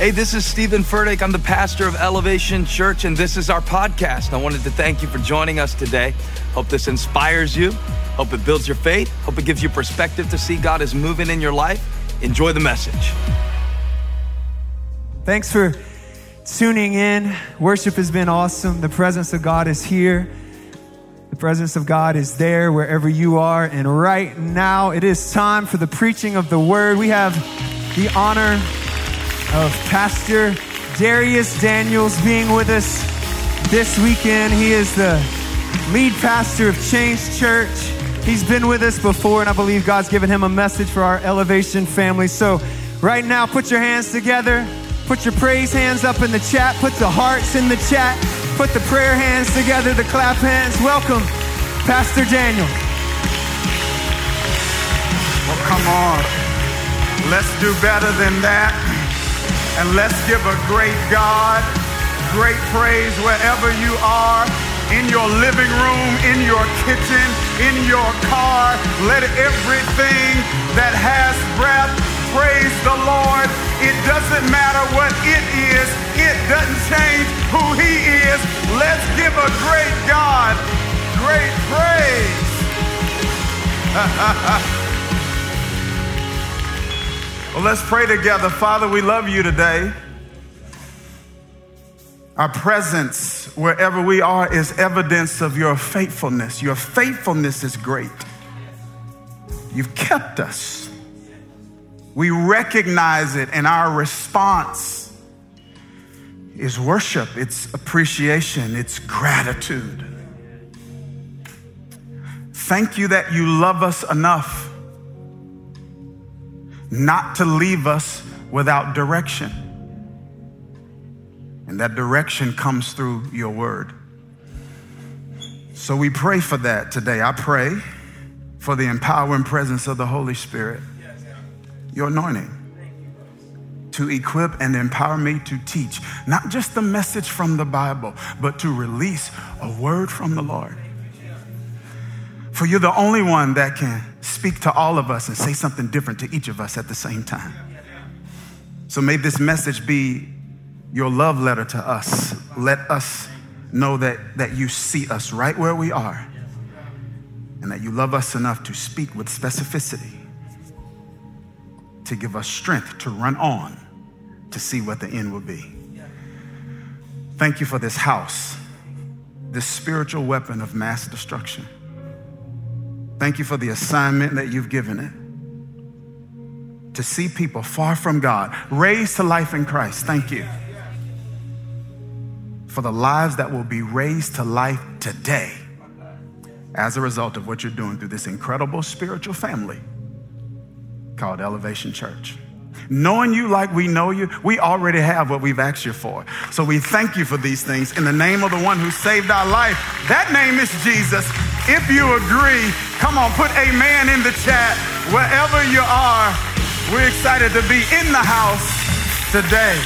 Hey, this is Stephen Furtick. I'm the pastor of Elevation Church, and this is our podcast. I wanted to thank you for joining us today. Hope this inspires you. Hope it builds your faith. Hope it gives you perspective to see God is moving in your life. Enjoy the message. Thanks for tuning in. Worship has been awesome. The presence of God is here. The presence of God is there wherever you are. And right now, it is time for the preaching of the word. We have the honor of Pastor Dharius Daniels being with us this weekend. He is the lead pastor of Change Church. He's been with us before, and I believe God's given him a message for our elevation family. So, right now, put your hands together. Put your praise hands up in the chat. Put the hearts in the chat. Put the prayer hands together, the clap hands. Welcome, Pastor Daniel. Well, come on. Let's do better than that. And let's give a great God great praise wherever you are in your living room, in your kitchen, in your car. Let everything that has breath praise the Lord. It doesn't matter what it is, it doesn't change who He is. Let's give a great God great praise. well, let's pray together. Father, we love you today. Our presence wherever we are is evidence of your faithfulness. Your faithfulness is great. You've kept us. We recognize it, and our response is worship, it's appreciation, it's gratitude. Thank you that you love us enough not to leave us without direction. And that direction comes through your word. So we pray for that today. I pray for the empowering presence of the Holy Spirit, your anointing, to equip and empower me to teach not just the message from the Bible, but to release a word from the Lord. For you're the only one that can speak to all of us and say something different to each of us at the same time. So may this message be your love letter to us. Let us know that, that you see us right where we are and that you love us enough to speak with specificity, to give us strength to run on to see what the end will be. Thank you for this house, this spiritual weapon of mass destruction. Thank you for the assignment that you've given it to see people far from God raised to life in Christ. Thank you for the lives that will be raised to life today as a result of what you're doing through this incredible spiritual family called Elevation Church. Knowing you like we know you, we already have what we've asked you for. So we thank you for these things in the name of the one who saved our life. That name is Jesus. If you agree, come on, put amen in the chat. Wherever you are, we're excited to be in the house today.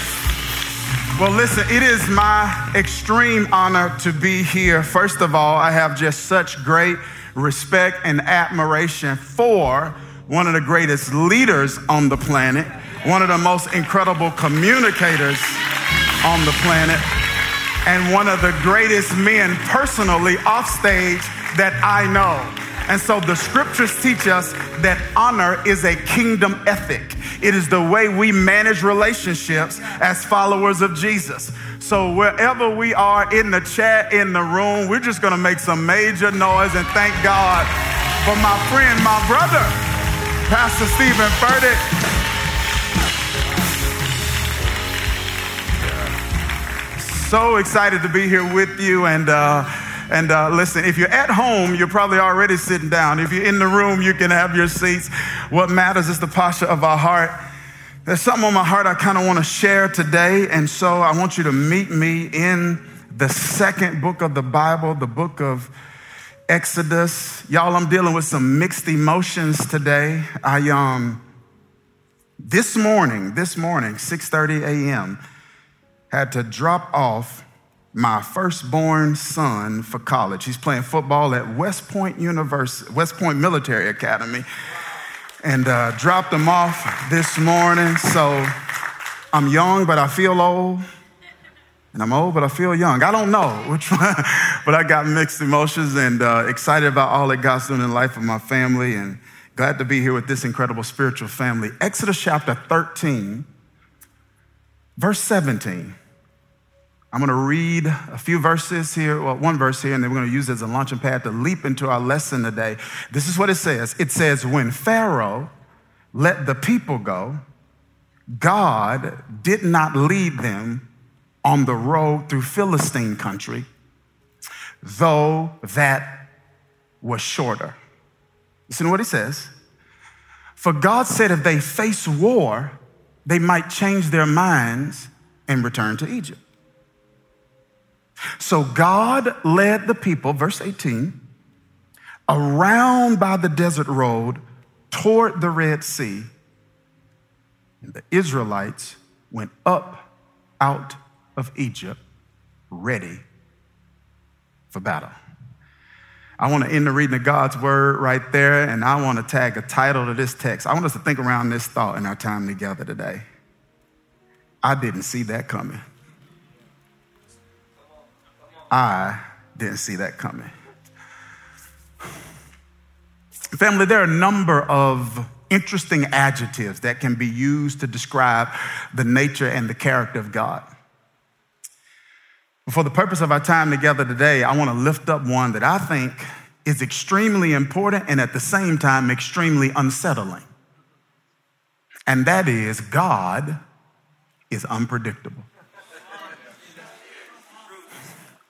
Well, listen, it is my extreme honor to be here. First of all, I have just such great respect and admiration for one of the greatest leaders on the planet, one of the most incredible communicators on the planet, and one of the greatest men personally off stage that I know. And so the scriptures teach us that honor is a kingdom ethic. It is the way we manage relationships as followers of Jesus. So wherever we are in the chat, in the room, we're just gonna make some major noise and thank God for my friend, my brother, Pastor Stephen Furtick. So excited to be here with you and uh, and uh, listen, if you're at home, you're probably already sitting down. If you're in the room, you can have your seats. What matters is the posture of our heart. There's something on my heart I kind of want to share today, and so I want you to meet me in the second book of the Bible, the book of Exodus. Y'all, I'm dealing with some mixed emotions today. I um this morning, this morning, 6:30 a.m., had to drop off my firstborn son for college. He's playing football at West Point University, West Point Military Academy, and uh, dropped him off this morning. So I'm young, but I feel old. And I'm old, but I feel young. I don't know which one, but I got mixed emotions and uh, excited about all that God's doing in the life of my family and glad to be here with this incredible spiritual family. Exodus chapter 13, verse 17. I'm going to read a few verses here, well, one verse here, and then we're going to use it as a launching pad to leap into our lesson today. This is what it says it says, When Pharaoh let the people go, God did not lead them on the road through Philistine country, though that was shorter. Listen to what he says. For God said if they face war, they might change their minds and return to Egypt. So God led the people, verse 18, around by the desert road toward the Red Sea. And the Israelites went up out of Egypt ready for battle. I want to end the reading of God's word right there, and I want to tag a title to this text. I want us to think around this thought in our time together today. I didn't see that coming. I didn't see that coming. Family, there are a number of interesting adjectives that can be used to describe the nature and the character of God. For the purpose of our time together today, I want to lift up one that I think is extremely important and at the same time extremely unsettling. And that is God is unpredictable.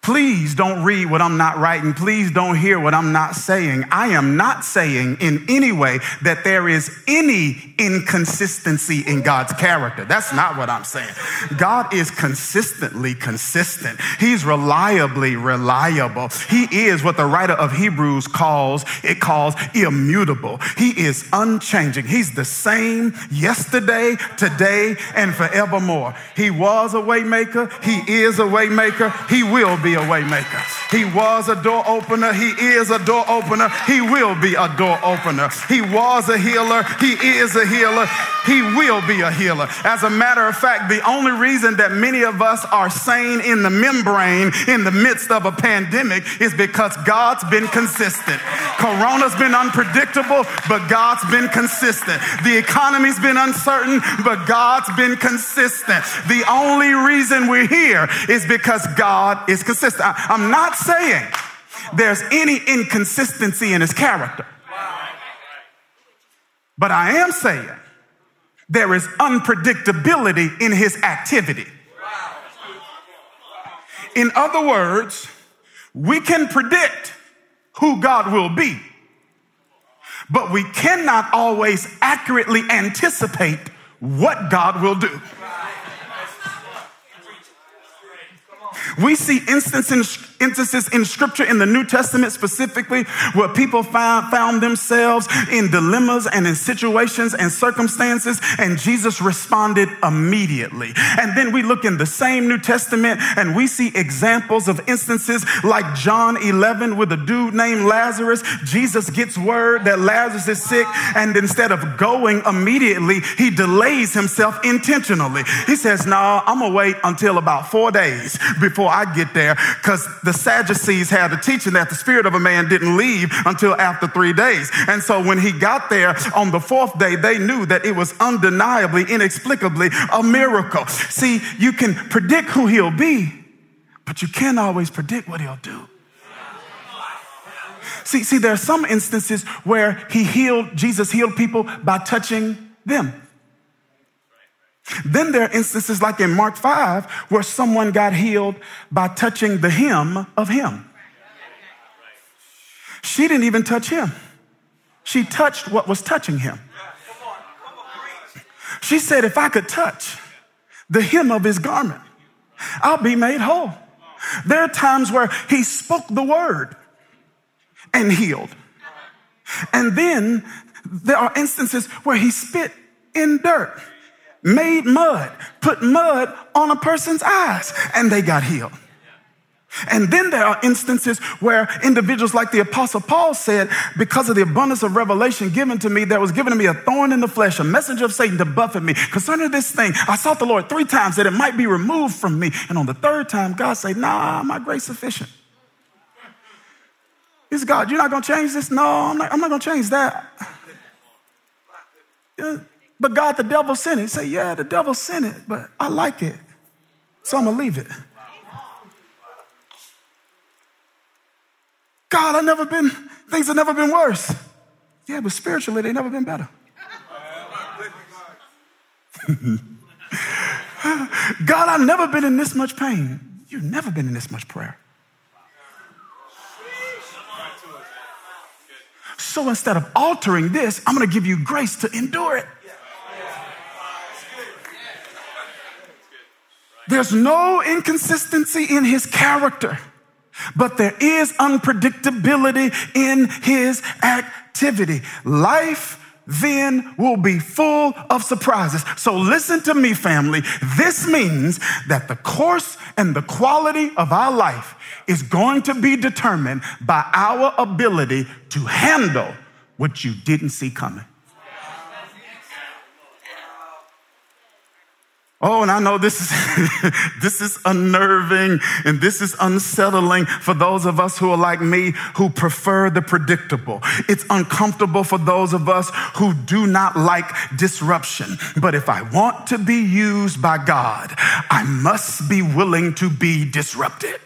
Please don't read what I'm not writing. Please don't hear what I'm not saying. I am not saying in any way that there is any inconsistency in God's character. That's not what I'm saying. God is consistently consistent. He's reliably reliable. He is what the writer of Hebrews calls, it calls immutable. He is unchanging. He's the same yesterday, today, and forevermore. He was a waymaker. He is a waymaker. He will be a waymaker. He was a door opener. He is a door opener. He will be a door opener. He was a healer. He is a healer. He will be a healer. As a matter of fact, the only reason that many of us are sane in the membrane in the midst of a pandemic is because God's been consistent. Corona's been unpredictable, but God's been consistent. The economy's been uncertain, but God's been consistent. The only reason we're here is because God is consistent. I'm not saying there's any inconsistency in his character. But I am saying there is unpredictability in his activity. In other words, we can predict who God will be, but we cannot always accurately anticipate what God will do. We see instances, instances in scripture in the New Testament specifically where people found, found themselves in dilemmas and in situations and circumstances, and Jesus responded immediately. And then we look in the same New Testament and we see examples of instances like John 11 with a dude named Lazarus. Jesus gets word that Lazarus is sick, and instead of going immediately, he delays himself intentionally. He says, No, I'm gonna wait until about four days before I get there because the Sadducees had a teaching that the spirit of a man didn't leave until after three days. And so when he got there on the fourth day, they knew that it was undeniably, inexplicably a miracle. See, you can predict who he'll be, but you can't always predict what he'll do. See, see, there are some instances where he healed, Jesus healed people by touching them. Then there are instances like in Mark 5 where someone got healed by touching the hem of him. She didn't even touch him. She touched what was touching him. She said, If I could touch the hem of his garment, I'll be made whole. There are times where he spoke the word and healed. And then there are instances where he spit in dirt, made mud, put mud on a person's eyes, and they got healed. And then there are instances where individuals like the apostle Paul said, because of the abundance of revelation given to me, there was given to me a thorn in the flesh, a messenger of Satan to buffet me. Concerning this thing, I sought the Lord three times that it might be removed from me. And on the third time, God said, nah, my grace sufficient. He's God, you're not going to change this? No, I'm not, I'm not going to change that. But God, the devil sent it. Say, yeah, the devil sent it, but I like it. So I'm going to leave it. God, I've never been, things have never been worse. Yeah, but spiritually, they've never been better. God, I've never been in this much pain. You've never been in this much prayer. So instead of altering this, I'm going to give you grace to endure it. There's no inconsistency in his character, but there is unpredictability in his activity. Life then will be full of surprises. So listen to me, family. This means that the course and the quality of our life is going to be determined by our ability to handle what you didn't see coming. Oh, and I know this is this is unnerving and this is unsettling for those of us who are like me who prefer the predictable. It's uncomfortable for those of us who do not like disruption. But if I want to be used by God, I must be willing to be disrupted.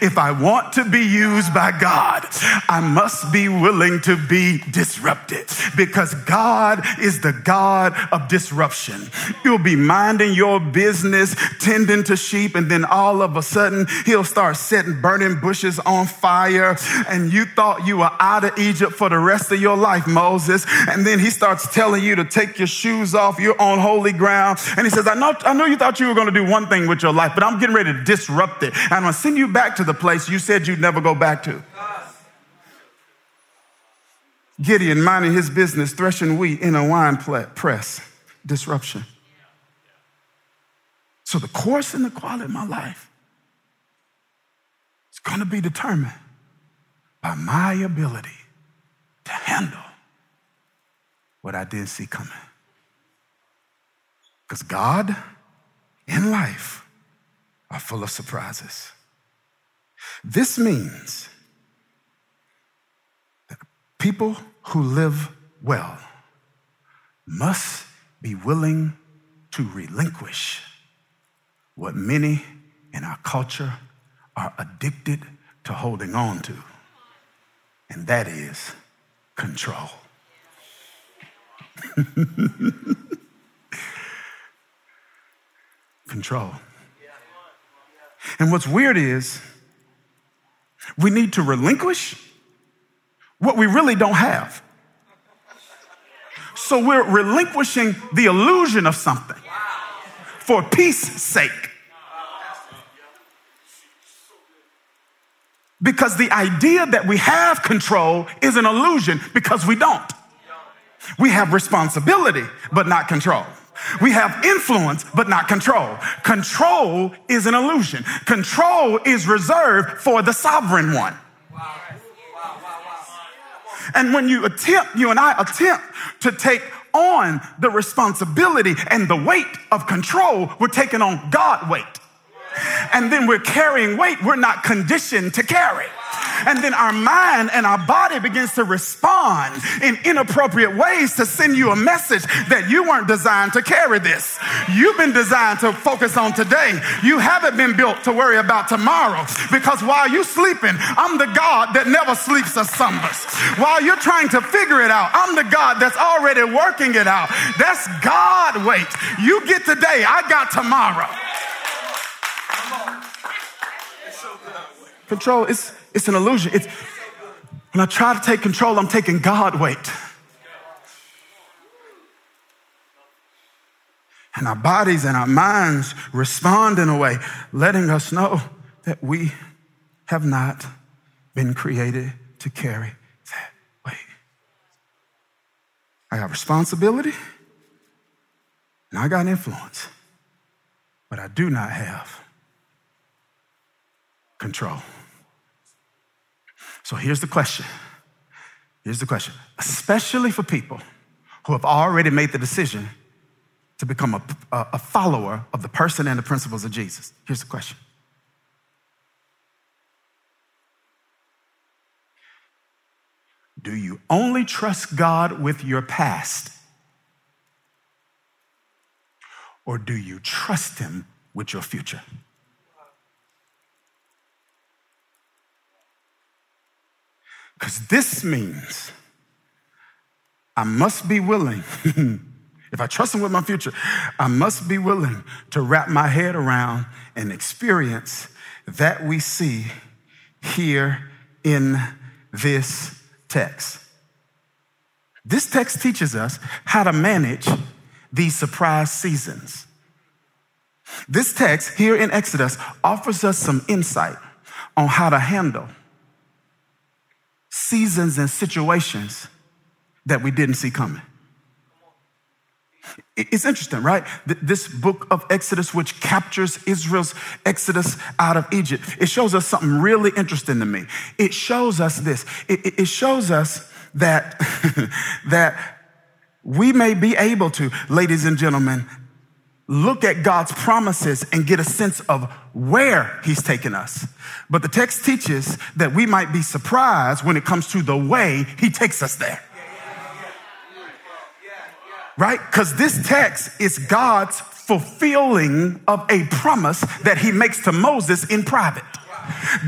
If I want to be used by God, I must be willing to be disrupted because God is the God of disruption. You'll be minding your business, tending to sheep, and then all of a sudden he'll start setting burning bushes on fire. And you thought you were out of Egypt for the rest of your life, Moses. And then he starts telling you to take your shoes off. You're on holy ground. And he says, I know, I know you thought you were going to do one thing with your life, but I'm getting ready to disrupt it. I'm going to send you back to the place you said you'd never go back to. Gideon minding his business, threshing wheat in a wine press. Disruption. So the course and the quality of my life is going to be determined by my ability to handle what I didn't see coming. Because God in life are full of surprises. This means that people who live well must be willing to relinquish what many in our culture are addicted to holding on to, and that is control. control. And what's weird is we need to relinquish what we really don't have. So we're relinquishing the illusion of something for peace sake. Because the idea that we have control is an illusion because we don't. We have responsibility, but not control. We have influence, but not control. Control is an illusion. Control is reserved for the sovereign one. And when you attempt, you and I attempt to take on the responsibility and the weight of control, we're taking on God weight. And then we're carrying weight we're not conditioned to carry. And then our mind and our body begins to respond in inappropriate ways to send you a message that you weren't designed to carry this. You've been designed to focus on today. You haven't been built to worry about tomorrow because while you're sleeping, I'm the God that never sleeps or slumbers. While you're trying to figure it out, I'm the God that's already working it out. That's God weight. You get today, I got tomorrow. Control is it's an illusion. It's, when I try to take control, I'm taking God weight. And our bodies and our minds respond in a way, letting us know that we have not been created to carry that weight. I got responsibility and I got influence, but I do not have control. So here's the question. Here's the question, especially for people who have already made the decision to become a, a, follower of the person and the principles of Jesus. Here's the question Do you only trust God with your past? Or do you trust Him with your future? Because this means I must be willing, if I trust Him with my future, I must be willing to wrap my head around and experience that we see here in this text. This text teaches us how to manage these surprise seasons. This text here in Exodus offers us some insight on how to handle seasons and situations that we didn't see coming. It's interesting, right? This book of Exodus, which captures Israel's exodus out of Egypt, it shows us something really interesting to me. It shows us this. It shows us that, that we may be able to, ladies and gentlemen, look at God's promises and get a sense of where He's taken us. But the text teaches that we might be surprised when it comes to the way He takes us there. Right? Because this text is God's fulfilling of a promise that He makes to Moses in private.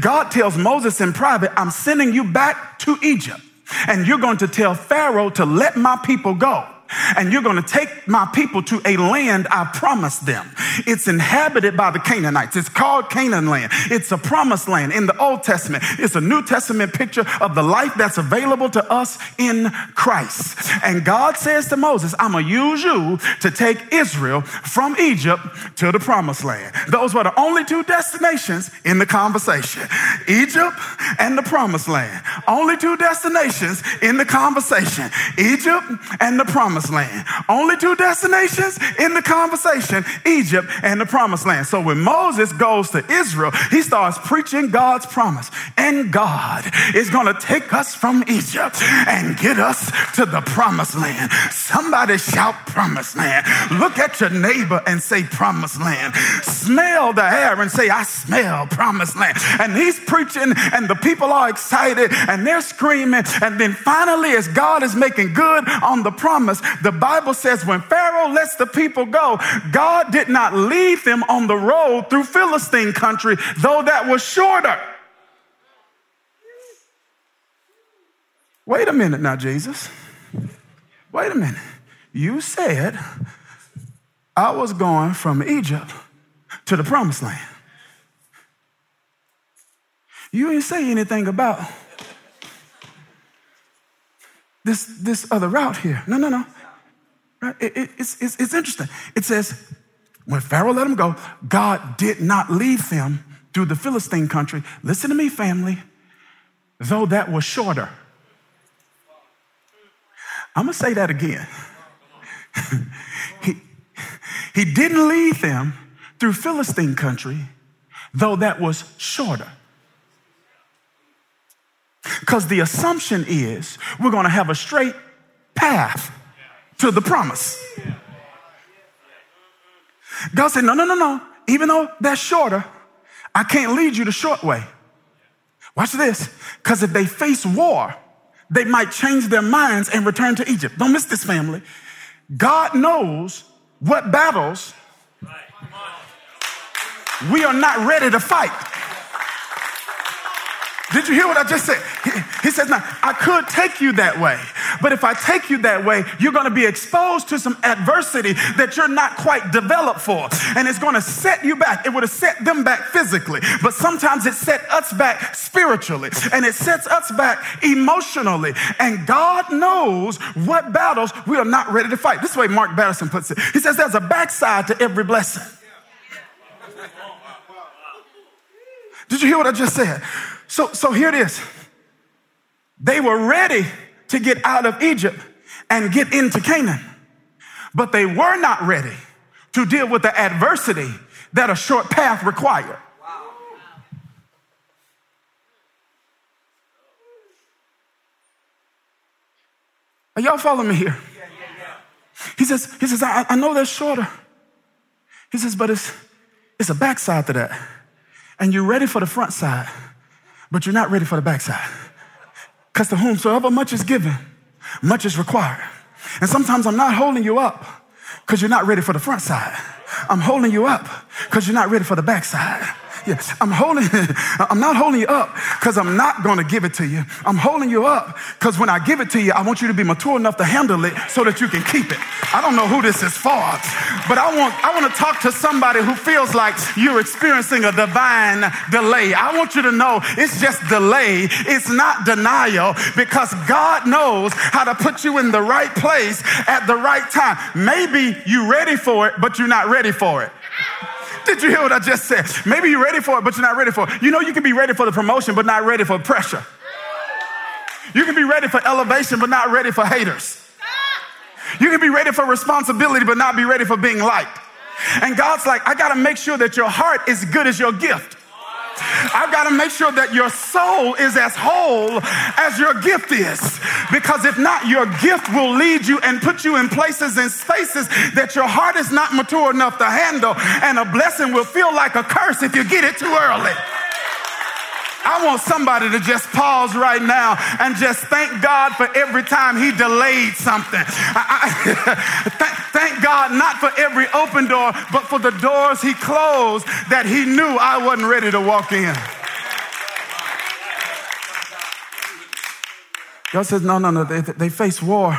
God tells Moses in private, I'm sending you back to Egypt, and you're going to tell Pharaoh to let my people go and you're going to take my people to a land I promised them. It's inhabited by the Canaanites. It's called Canaan land. It's a promised land in the Old Testament. It's a New Testament picture of the life that's available to us in Christ. And God says to Moses, I'm going to use you to take Israel from Egypt to the promised land. Those were the only two destinations in the conversation Egypt and the promised land. Only two destinations in the conversation Egypt and the promised promised land. Only two destinations in the conversation Egypt and the promised land. So when Moses goes to Israel, he starts preaching God's promise. And God is going to take us from Egypt and get us to the promised land. Somebody shout promised land. Look at your neighbor and say promised land. Smell the air and say, I smell promised land. And he's preaching, and the people are excited and they're screaming. And then finally, as God is making good on the promise, the Bible says when Pharaoh lets the people go, God did not leave them on the road through Philistine country, though that was shorter. Wait a minute now, Jesus. Wait a minute. You said I was going from Egypt to the promised land. You didn't say anything about this, this other route here. No, no, no. It, it, it's, it's, it's interesting. It says, when Pharaoh let them go, God did not leave them through the Philistine country. Listen to me, family, though that was shorter. I'm going to say that again. he, he didn't leave them through Philistine country, though that was shorter. Because the assumption is we're going to have a straight path to the promise. God said, No, no, no, no. Even though that's shorter, I can't lead you the short way. Watch this. Because if they face war, they might change their minds and return to Egypt. Don't miss this, family. God knows what battles we are not ready to fight. Did you hear what I just said? He, he says, Now, I could take you that way, but if I take you that way, you're going to be exposed to some adversity that you're not quite developed for. And it's going to set you back. It would have set them back physically, but sometimes it set us back spiritually and it sets us back emotionally. And God knows what battles we are not ready to fight. This way Mark Batterson puts it. He says, There's a backside to every blessing. Did you hear what I just said? So, so here it is. They were ready to get out of Egypt and get into Canaan, but they were not ready to deal with the adversity that a short path required. Are y'all following me here? He says, he says, I, I know they're shorter. He says, but it's, it's a backside to that. And you're ready for the front side but you're not ready for the backside. Because to whomsoever much is given, much is required. And sometimes I'm not holding you up because you're not ready for the front side. I'm holding you up because you're not ready for the backside. I'm holding, I'm not holding you up because I'm not going to give it to you. I'm holding you up because when I give it to you, I want you to be mature enough to handle it so that you can keep it. I don't know who this is for, but I want, I want to talk to somebody who feels like you're experiencing a divine delay. I want you to know it's just delay. It's not denial because God knows how to put you in the right place at the right time. Maybe you're ready for it, but you're not ready for it. Did you hear what I just said? Maybe you're ready for it, but you're not ready for it. You know, you can be ready for the promotion, but not ready for pressure. You can be ready for elevation, but not ready for haters. You can be ready for responsibility, but not be ready for being liked. And God's like, I got to make sure that your heart is good as your gift. I've got to make sure that your soul is as whole as your gift is. Because if not, your gift will lead you and put you in places and spaces that your heart is not mature enough to handle. And a blessing will feel like a curse if you get it too early. I want somebody to just pause right now and just thank God for every time He delayed something. I, I, thank God not for every open door, but for the doors He closed that He knew I wasn't ready to walk in. God says, no, no, no, they, they face war.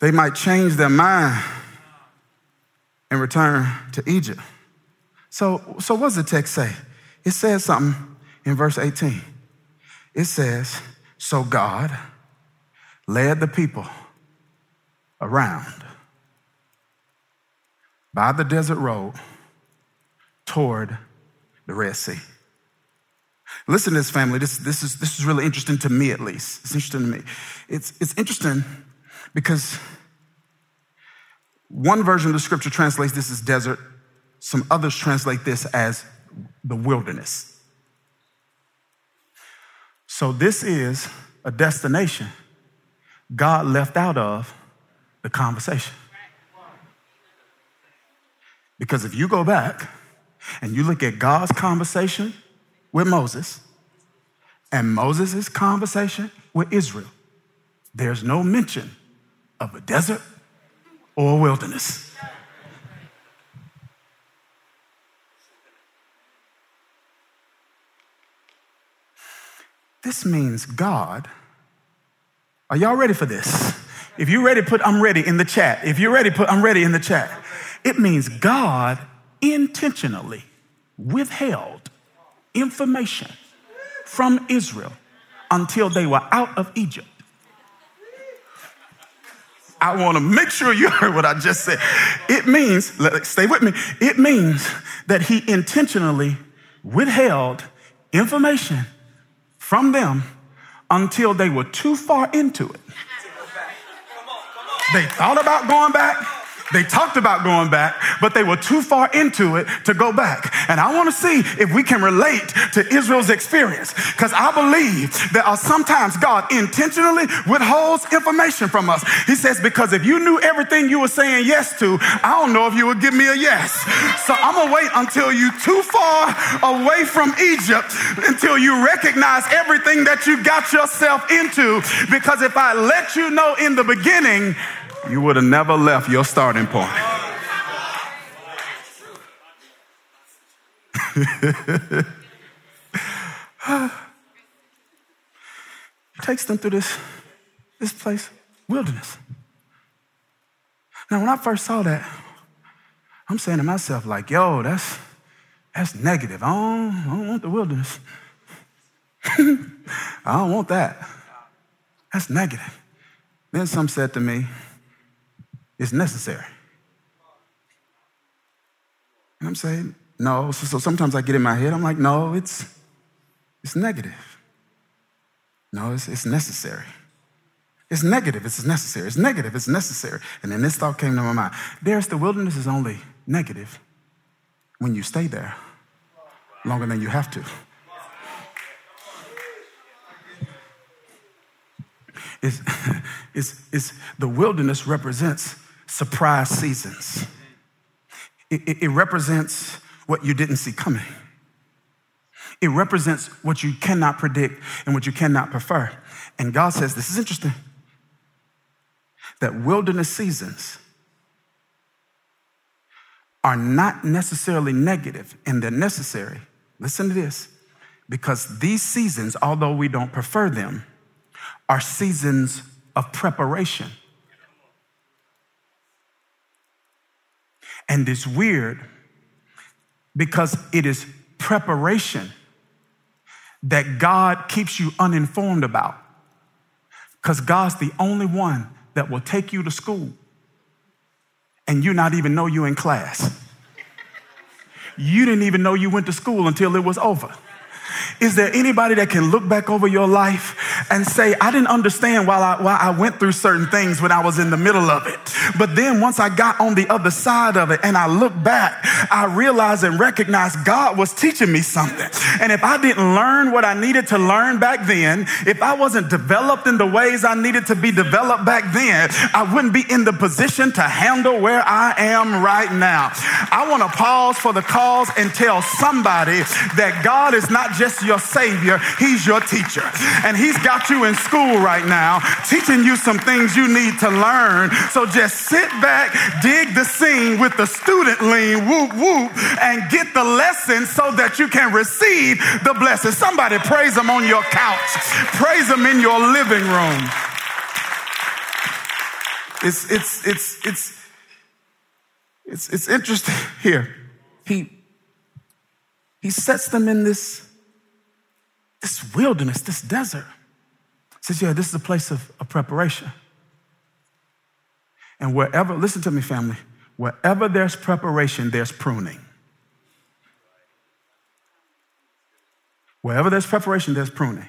They might change their mind and return to Egypt. So, so what does the text say? It says something in verse 18. It says, So God led the people around by the desert road toward the Red Sea. Listen to this, family. This, this, is, this is really interesting to me, at least. It's interesting to me. It's, it's interesting because one version of the scripture translates this as desert, some others translate this as the wilderness. So, this is a destination God left out of the conversation. Because if you go back and you look at God's conversation with Moses and Moses' conversation with Israel, there's no mention of a desert or a wilderness. This means God. Are y'all ready for this? If you're ready, put I'm ready in the chat. If you're ready, put I'm ready in the chat. It means God intentionally withheld information from Israel until they were out of Egypt. I want to make sure you heard what I just said. It means, stay with me, it means that he intentionally withheld information from them until they were too far into it. They thought about going back They talked about going back, but they were too far into it to go back. And I want to see if we can relate to Israel's experience because I believe that uh, sometimes God intentionally withholds information from us. He says, because if you knew everything you were saying yes to, I don't know if you would give me a yes. So I'm going to wait until you too far away from Egypt until you recognize everything that you got yourself into because if I let you know in the beginning, you would have never left your starting point. he takes them through this, this place, wilderness. Now, when I first saw that, I'm saying to myself, like, yo, that's that's negative. I don't, I don't want the wilderness. I don't want that. That's negative. Then some said to me, it's necessary. And I'm saying, no. So, so, sometimes I get in my head, I'm like, no, it's, it's negative. No, it's, it's necessary. It's negative, it's necessary. It's negative, it's necessary. And then this thought came to my mind. There's the wilderness is only negative when you stay there longer than you have to. It's, it's, it's, the wilderness represents surprise seasons. It, it, it represents what you didn't see coming. It represents what you cannot predict and what you cannot prefer. And God says, this is interesting, that wilderness seasons are not necessarily negative and they're necessary. Listen to this. Because these seasons, although we don't prefer them, are seasons of preparation. And it's weird because it is preparation that God keeps you uninformed about. Because God's the only one that will take you to school and you not even know you in class. You didn't even know you went to school until it was over. Is there anybody that can look back over your life and say, I didn't understand why I, why I went through certain things when I was in the middle of it. But then once I got on the other side of it and I look back, I realized and recognized God was teaching me something. And if I didn't learn what I needed to learn back then, if I wasn't developed in the ways I needed to be developed back then, I wouldn't be in the position to handle where I am right now. I want to pause for the cause and tell somebody that God is not just your savior, he's your teacher. And he's got you in school right now, teaching you some things you need to learn. So just sit back, dig the scene with the student lean, whoop, whoop, and get the lesson so that you can receive the blessing. Somebody praise him on your couch, praise him in your living room. It's, it's, it's, it's, it's, it's interesting here. He, he sets them in this this wilderness, this desert. Says, yeah, this is a place of, of preparation. And wherever, listen to me, family, wherever there's preparation, there's pruning. Wherever there's preparation, there's pruning.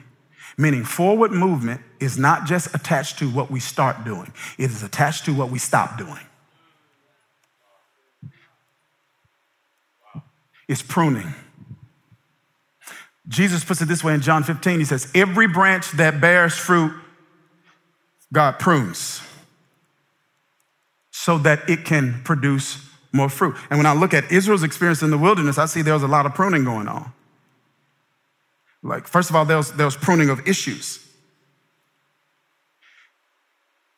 Meaning, forward movement is not just attached to what we start doing, it is attached to what we stop doing. It's pruning. Jesus puts it this way in John 15. He says, Every branch that bears fruit, God prunes so that it can produce more fruit. And when I look at Israel's experience in the wilderness, I see there was a lot of pruning going on. Like, first of all, there was, there was pruning of issues.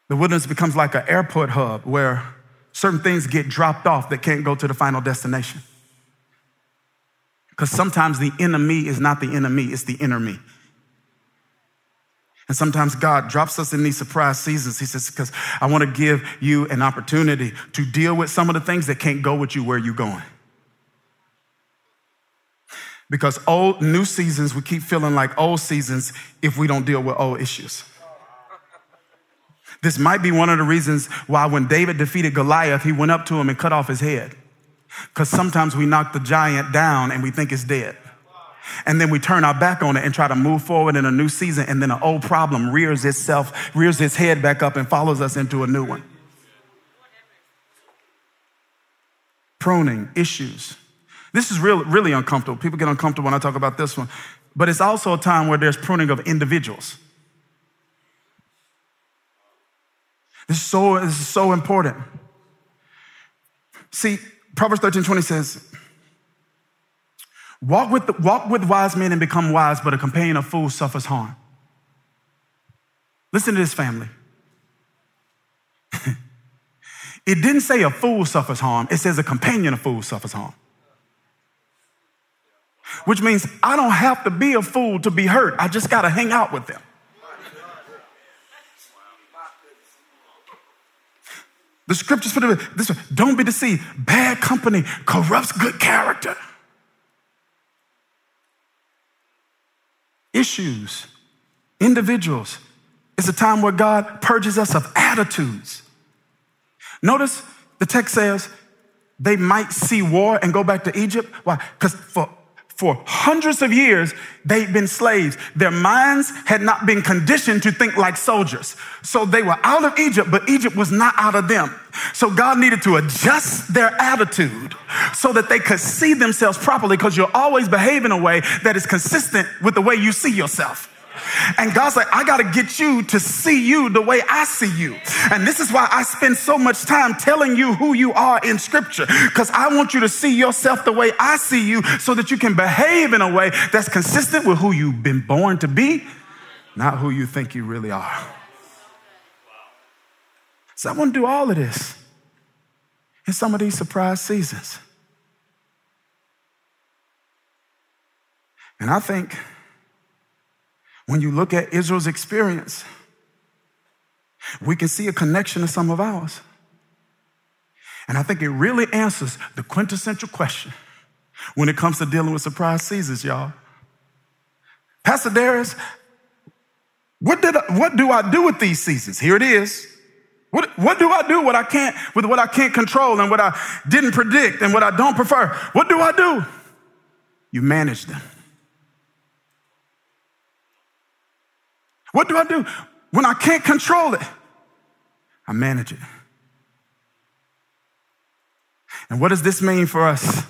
The wilderness becomes like an airport hub where certain things get dropped off that can't go to the final destination. Because sometimes the enemy is not the enemy, it's the inner me. And sometimes God drops us in these surprise seasons. He says, because I want to give you an opportunity to deal with some of the things that can't go with you where you're going. Because old, new seasons, we keep feeling like old seasons if we don't deal with old issues. This might be one of the reasons why when David defeated Goliath, he went up to him and cut off his head. Because sometimes we knock the giant down and we think it's dead. And then we turn our back on it and try to move forward in a new season. And then an old problem rears itself, rears its head back up and follows us into a new one. pruning, issues. This is really, really uncomfortable. People get uncomfortable when I talk about this one. But it's also a time where there's pruning of individuals. This is so, this is so important. See, Proverbs 13 20 says, walk with, walk with wise men and become wise, but a companion of fools suffers harm. Listen to this, family. it didn't say a fool suffers harm, it says a companion of fools suffers harm. Which means I don't have to be a fool to be hurt, I just got to hang out with them. The scriptures put it this way don't be deceived. Bad company corrupts good character. Issues, individuals. It's a time where God purges us of attitudes. Notice the text says they might see war and go back to Egypt. Why? Because for for hundreds of years, they'd been slaves. Their minds had not been conditioned to think like soldiers. So they were out of Egypt, but Egypt was not out of them. So God needed to adjust their attitude so that they could see themselves properly because you'll always behave in a way that is consistent with the way you see yourself. And God's like, I got to get you to see you the way I see you. And this is why I spend so much time telling you who you are in scripture, because I want you to see yourself the way I see you so that you can behave in a way that's consistent with who you've been born to be, not who you think you really are. So I want to do all of this in some of these surprise seasons. And I think when you look at Israel's experience, we can see a connection to some of ours. And I think it really answers the quintessential question when it comes to dealing with surprise seasons, y'all. Pastor Dharius, what, did I, what do I do with these seasons? Here it is. What, what do I do what I can't, with what I can't control and what I didn't predict and what I don't prefer? What do I do? You manage them. What do I do when I can't control it? I manage it. And what does this mean for us?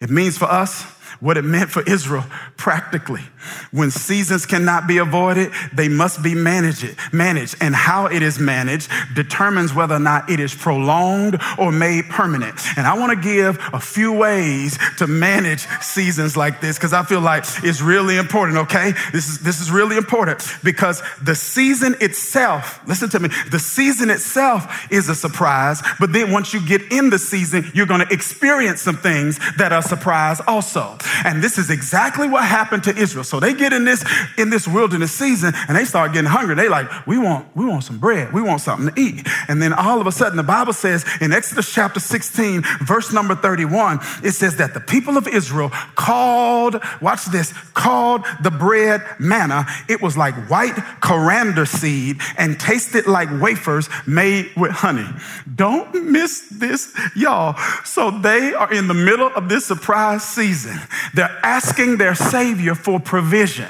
It means for us what it meant for Israel practically. When seasons cannot be avoided, they must be managed. Managed, and how it is managed determines whether or not it is prolonged or made permanent. And I want to give a few ways to manage seasons like this because I feel like it's really important. Okay, this is this is really important because the season itself. Listen to me. The season itself is a surprise, but then once you get in the season, you're going to experience some things that are surprise also. And this is exactly what happened to Israel. So they get in this, in this wilderness season and they start getting hungry. They like, we want, we want some bread. We want something to eat. And then all of a sudden the Bible says in Exodus chapter 16, verse number 31, it says that the people of Israel called, watch this, called the bread manna. It was like white coriander seed and tasted like wafers made with honey. Don't miss this, y'all. So they are in the middle of this surprise season. They're asking their Savior for provision.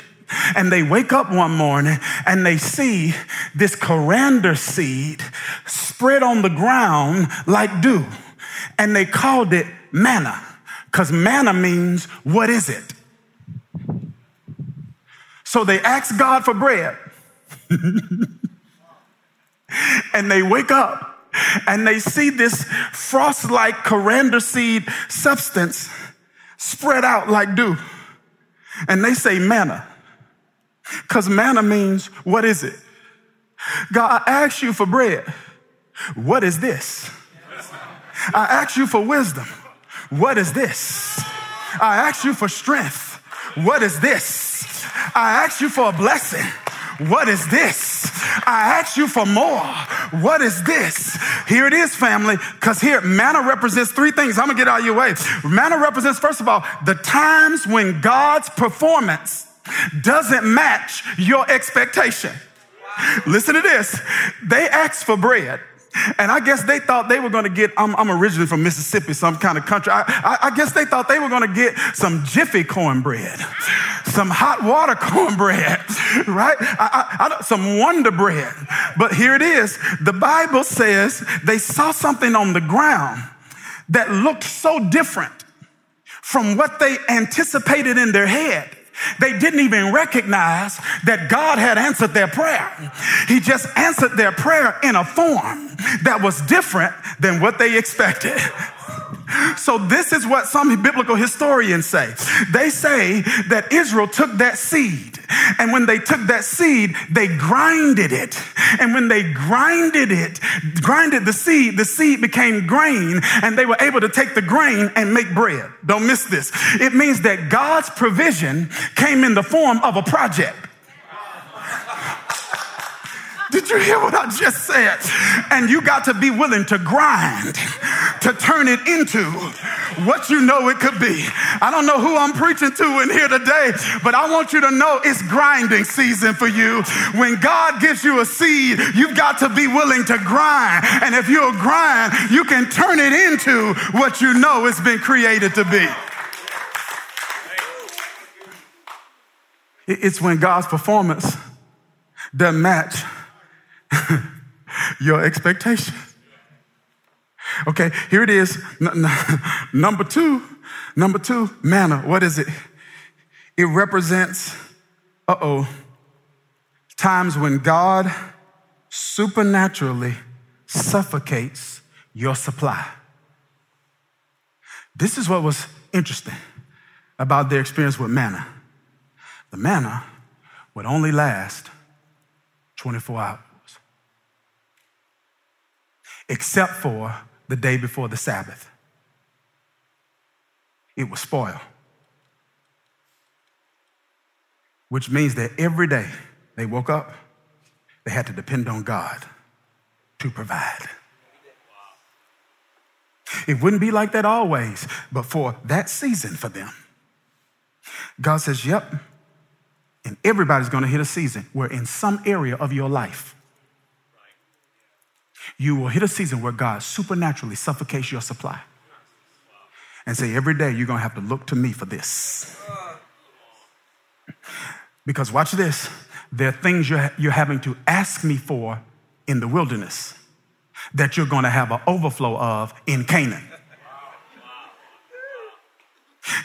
And they wake up one morning and they see this coriander seed spread on the ground like dew. And they called it manna because manna means, what is it? So they ask God for bread. and they wake up and they see this frost like coriander seed substance spread out like dew. And they say manna. Because manna means, what is it? God, I asked you for bread. What is this? I asked you for wisdom. What is this? I asked you for strength. What is this? I asked you for a blessing. What is this? I asked you for more. What is this? Here it is, family, because here manna represents three things. I'm gonna get out of your way. Manna represents, first of all, the times when God's performance doesn't match your expectation. Listen to this. They asked for bread. And I guess they thought they were going to get, I'm, I'm, originally from Mississippi, some kind of country. I, I, I guess they thought they were going to get some jiffy cornbread, some hot water cornbread, right? I, some wonder bread. But here it is. The Bible says they saw something on the ground that looked so different from what they anticipated in their head. They didn't even recognize that God had answered their prayer. He just answered their prayer in a form that was different than what they expected. So, this is what some biblical historians say. They say that Israel took that seed, and when they took that seed, they grinded it. And when they grinded it, grinded the seed, the seed became grain, and they were able to take the grain and make bread. Don't miss this. It means that God's provision came in the form of a project. Did you hear what I just said? And you got to be willing to grind to turn it into what you know it could be. I don't know who I'm preaching to in here today, but I want you to know it's grinding season for you. When God gives you a seed, you've got to be willing to grind. And if you'll grind, you can turn it into what you know it's been created to be. It's when God's performance doesn't match your expectation. Okay, here it is. Number two, number two, manna. What is it? It represents, uh oh, times when God supernaturally suffocates your supply. This is what was interesting about their experience with manna. The manna would only last 24 hours except for the day before the Sabbath. It was spoiled. Which means that every day they woke up, they had to depend on God to provide. It wouldn't be like that always, but for that season for them, God says, Yep. And everybody's gonna hit a season where in some area of your life, you will hit a season where God supernaturally suffocates your supply and say, every day you're going to have to look to me for this. Because watch this there are things you're, you're having to ask me for in the wilderness that you're going to have an overflow of in Canaan.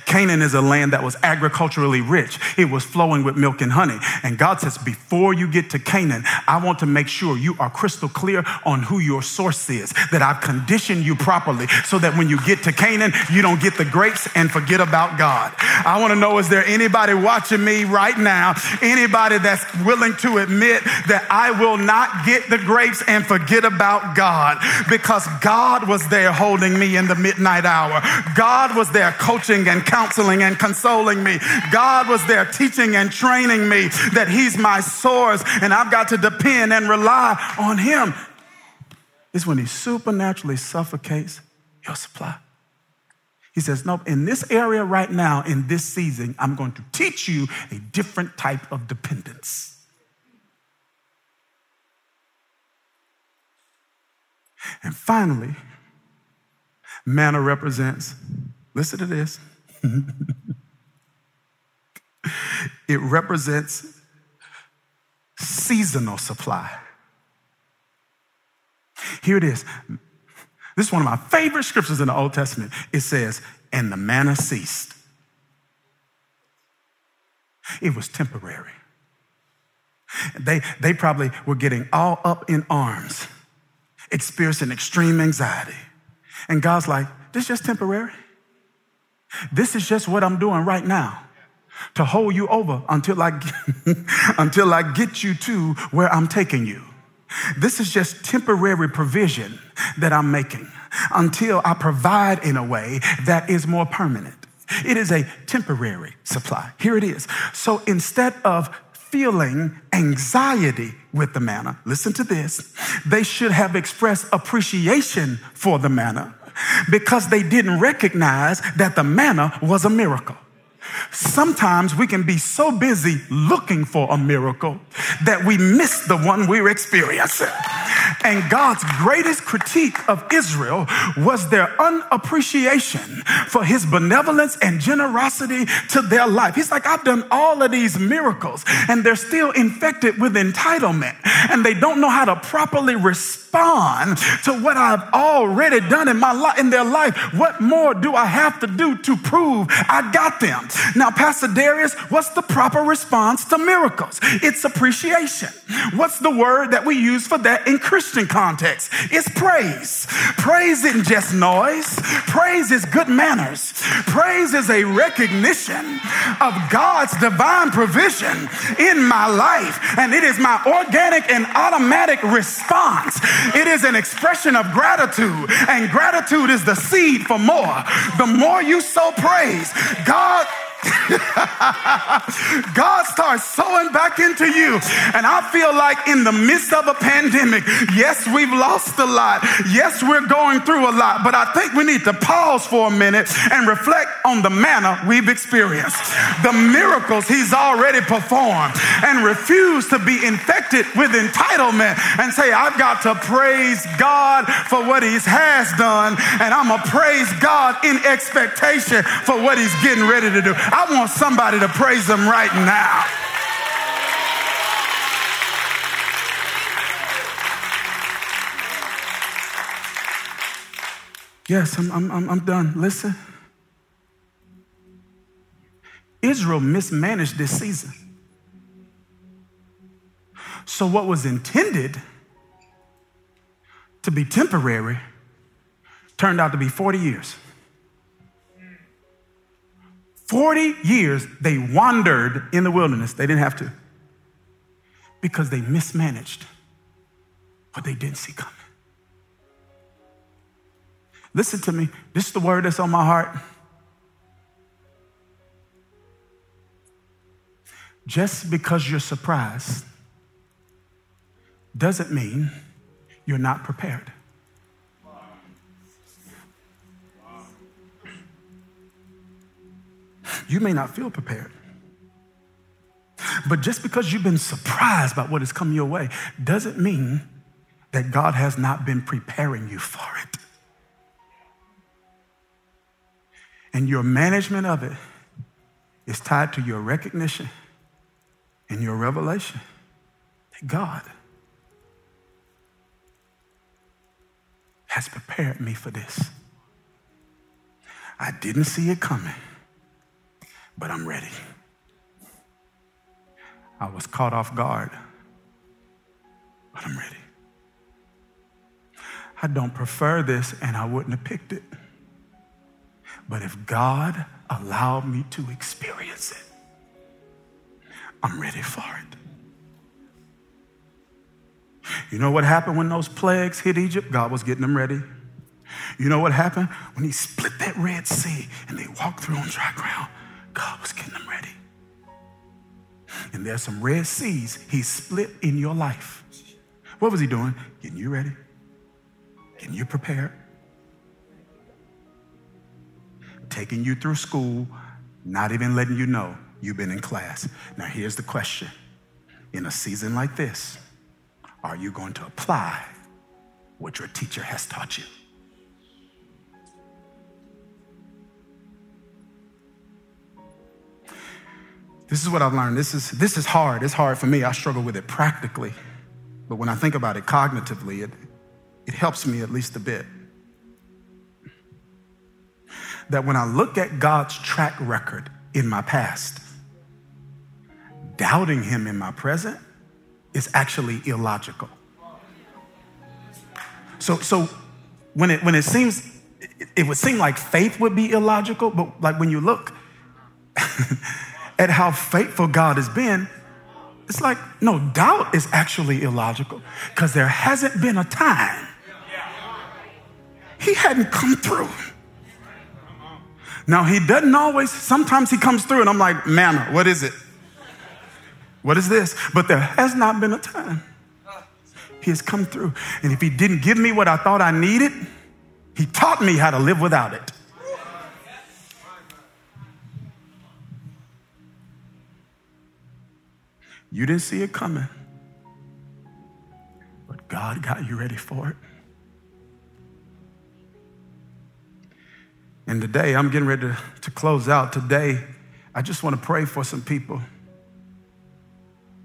Canaan is a land that was agriculturally rich. It was flowing with milk and honey. And God says, before you get to Canaan, I want to make sure you are crystal clear on who your source is, that I've conditioned you properly so that when you get to Canaan, you don't get the grapes and forget about God. I want to know, is there anybody watching me right now? Anybody that's willing to admit that I will not get the grapes and forget about God because God was there holding me in the midnight hour. God was there coaching and counseling and consoling me. God was there teaching and training me that He's my source and I've got to depend and rely on Him. It's when He supernaturally suffocates your supply. He says, Nope, in this area right now, in this season, I'm going to teach you a different type of dependence. And finally, manna represents, listen to this, it represents seasonal supply. Here it is. This is one of my favorite scriptures in the Old Testament. It says, and the manna ceased. It was temporary. They, they probably were getting all up in arms, experiencing extreme anxiety. And God's like, this is just temporary. This is just what I'm doing right now to hold you over until I, until I get you to where I'm taking you. This is just temporary provision that I'm making until I provide in a way that is more permanent. It is a temporary supply. Here it is. So instead of feeling anxiety with the manna, listen to this, they should have expressed appreciation for the manna because they didn't recognize that the manna was a miracle. Sometimes we can be so busy looking for a miracle that we miss the one we're experiencing. And God's greatest critique of Israel was their unappreciation for his benevolence and generosity to their life. He's like, I've done all of these miracles and they're still infected with entitlement and they don't know how to properly respond to what I've already done in my life, in their life. What more do I have to do to prove I got them? Now, Pastor Dharius, what's the proper response to miracles? It's appreciation. What's the word that we use for that in Christian context? It's praise. Praise isn't just noise. Praise is good manners. Praise is a recognition of God's divine provision in my life. And it is my organic and automatic response. It is an expression of gratitude. And gratitude is the seed for more. The more you sow praise, God God starts sowing back into you. And I feel like in the midst of a pandemic, yes, we've lost a lot. Yes, we're going through a lot. But I think we need to pause for a minute and reflect on the manna we've experienced, the miracles He's already performed, and refuse to be infected with entitlement and say, I've got to praise God for what He has done, and I'm going to praise God in expectation for what He's getting ready to do. I want somebody to praise him right now. Yes, I'm, I'm, I'm done. Listen. Israel mismanaged this season. So, what was intended to be temporary turned out to be 40 years. 40 years they wandered in the wilderness. They didn't have to because they mismanaged what they didn't see coming. Listen to me. This is the word that's on my heart. Just because you're surprised doesn't mean you're not prepared. you may not feel prepared. But just because you've been surprised by what has come your way doesn't mean that God has not been preparing you for it. And your management of it is tied to your recognition and your revelation that God has prepared me for this. I didn't see it coming but I'm ready. I was caught off guard, but I'm ready. I don't prefer this, and I wouldn't have picked it. But if God allowed me to experience it, I'm ready for it. You know what happened when those plagues hit Egypt? God was getting them ready. You know what happened when He split that Red Sea and they walked through on dry ground? God was getting them ready. And there's some red seas he split in your life. What was he doing? Getting you ready, getting you prepared, taking you through school, not even letting you know you've been in class. Now, here's the question in a season like this, are you going to apply what your teacher has taught you? This is what I've learned. This is, this is hard. It's hard for me. I struggle with it practically. But when I think about it cognitively, it, it helps me at least a bit. That when I look at God's track record in my past, doubting Him in my present is actually illogical. So, so when it when it seems it, it would seem like faith would be illogical, but like when you look at how faithful God has been, it's like, no, doubt is actually illogical because there hasn't been a time he hadn't come through. Now, he doesn't always, sometimes he comes through and I'm like, manna, what is it? What is this? But there has not been a time he has come through. And if he didn't give me what I thought I needed, he taught me how to live without it. You didn't see it coming, but God God got you ready for it. And today, I'm getting ready to, to close out. Today, I just want to pray for some people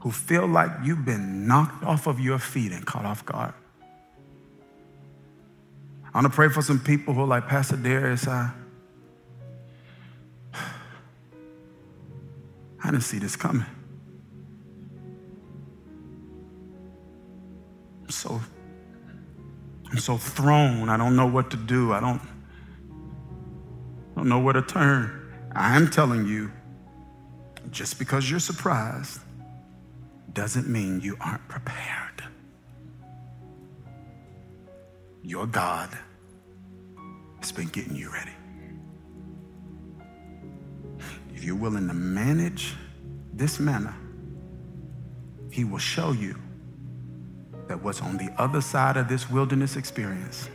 who feel like you've been knocked off of your feet and caught off guard. I want to pray for some people who are like, Pastor Dharius, I, I didn't see this coming. I'm so, I'm so thrown. I don't know what to do. I don't, don't know where to turn. I'm telling you, just because you're surprised doesn't mean you aren't prepared. Your God has been getting you ready. If you're willing to manage this manna, He will show you that what's on the other side of this wilderness experience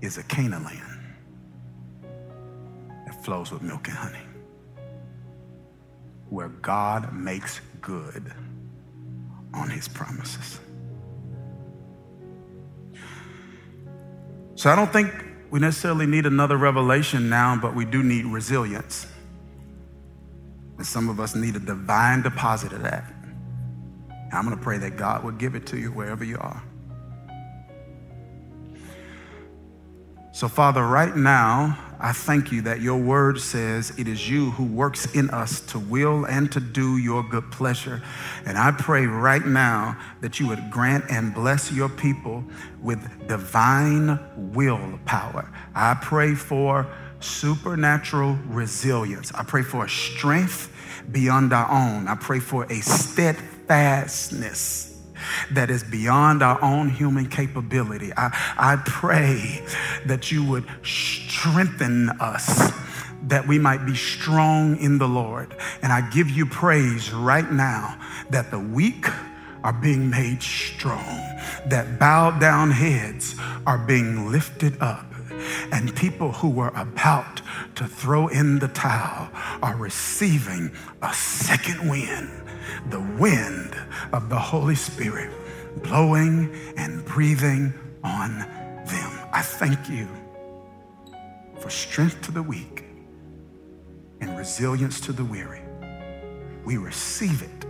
is a Canaan land flows with milk and honey, where God makes good on his promises. So I don't think we necessarily need another revelation now, but we do need resilience. And some of us need a divine deposit of that. And I'm going to pray that God would give it to you wherever you are. So, Father, right now, I thank you that your word says it is you who works in us to will and to do your good pleasure. And I pray right now that you would grant and bless your people with divine will power. I pray for supernatural resilience. I pray for a strength beyond our own. I pray for a steadfastness that is beyond our own human capability. I, I pray that you would strengthen us that we might be strong in the Lord. And I give you praise right now that the weak are being made strong, that bowed down heads are being lifted up, and people who were about to throw in the towel are receiving a second wind the wind of the Holy Spirit blowing and breathing on them. I thank you for strength to the weak and resilience to the weary. We receive it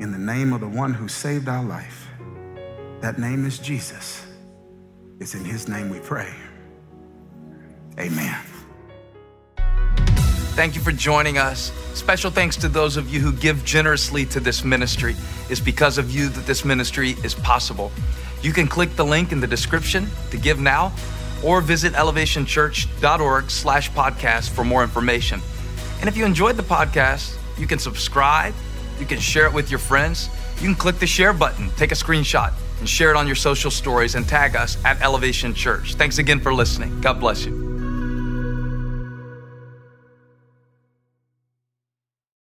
in the name of the one who saved our life. That name is Jesus. It's in his name we pray. Amen. Thank you for joining us. Special thanks to those of you who give generously to this ministry. It's because of you that this ministry is possible. You can click the link in the description to give now or visit elevationchurch.org slash podcast for more information. And if you enjoyed the podcast, you can subscribe, you can share it with your friends, you can click the share button, take a screenshot, and share it on your social stories and tag us at Elevation Church. Thanks again for listening. God bless you.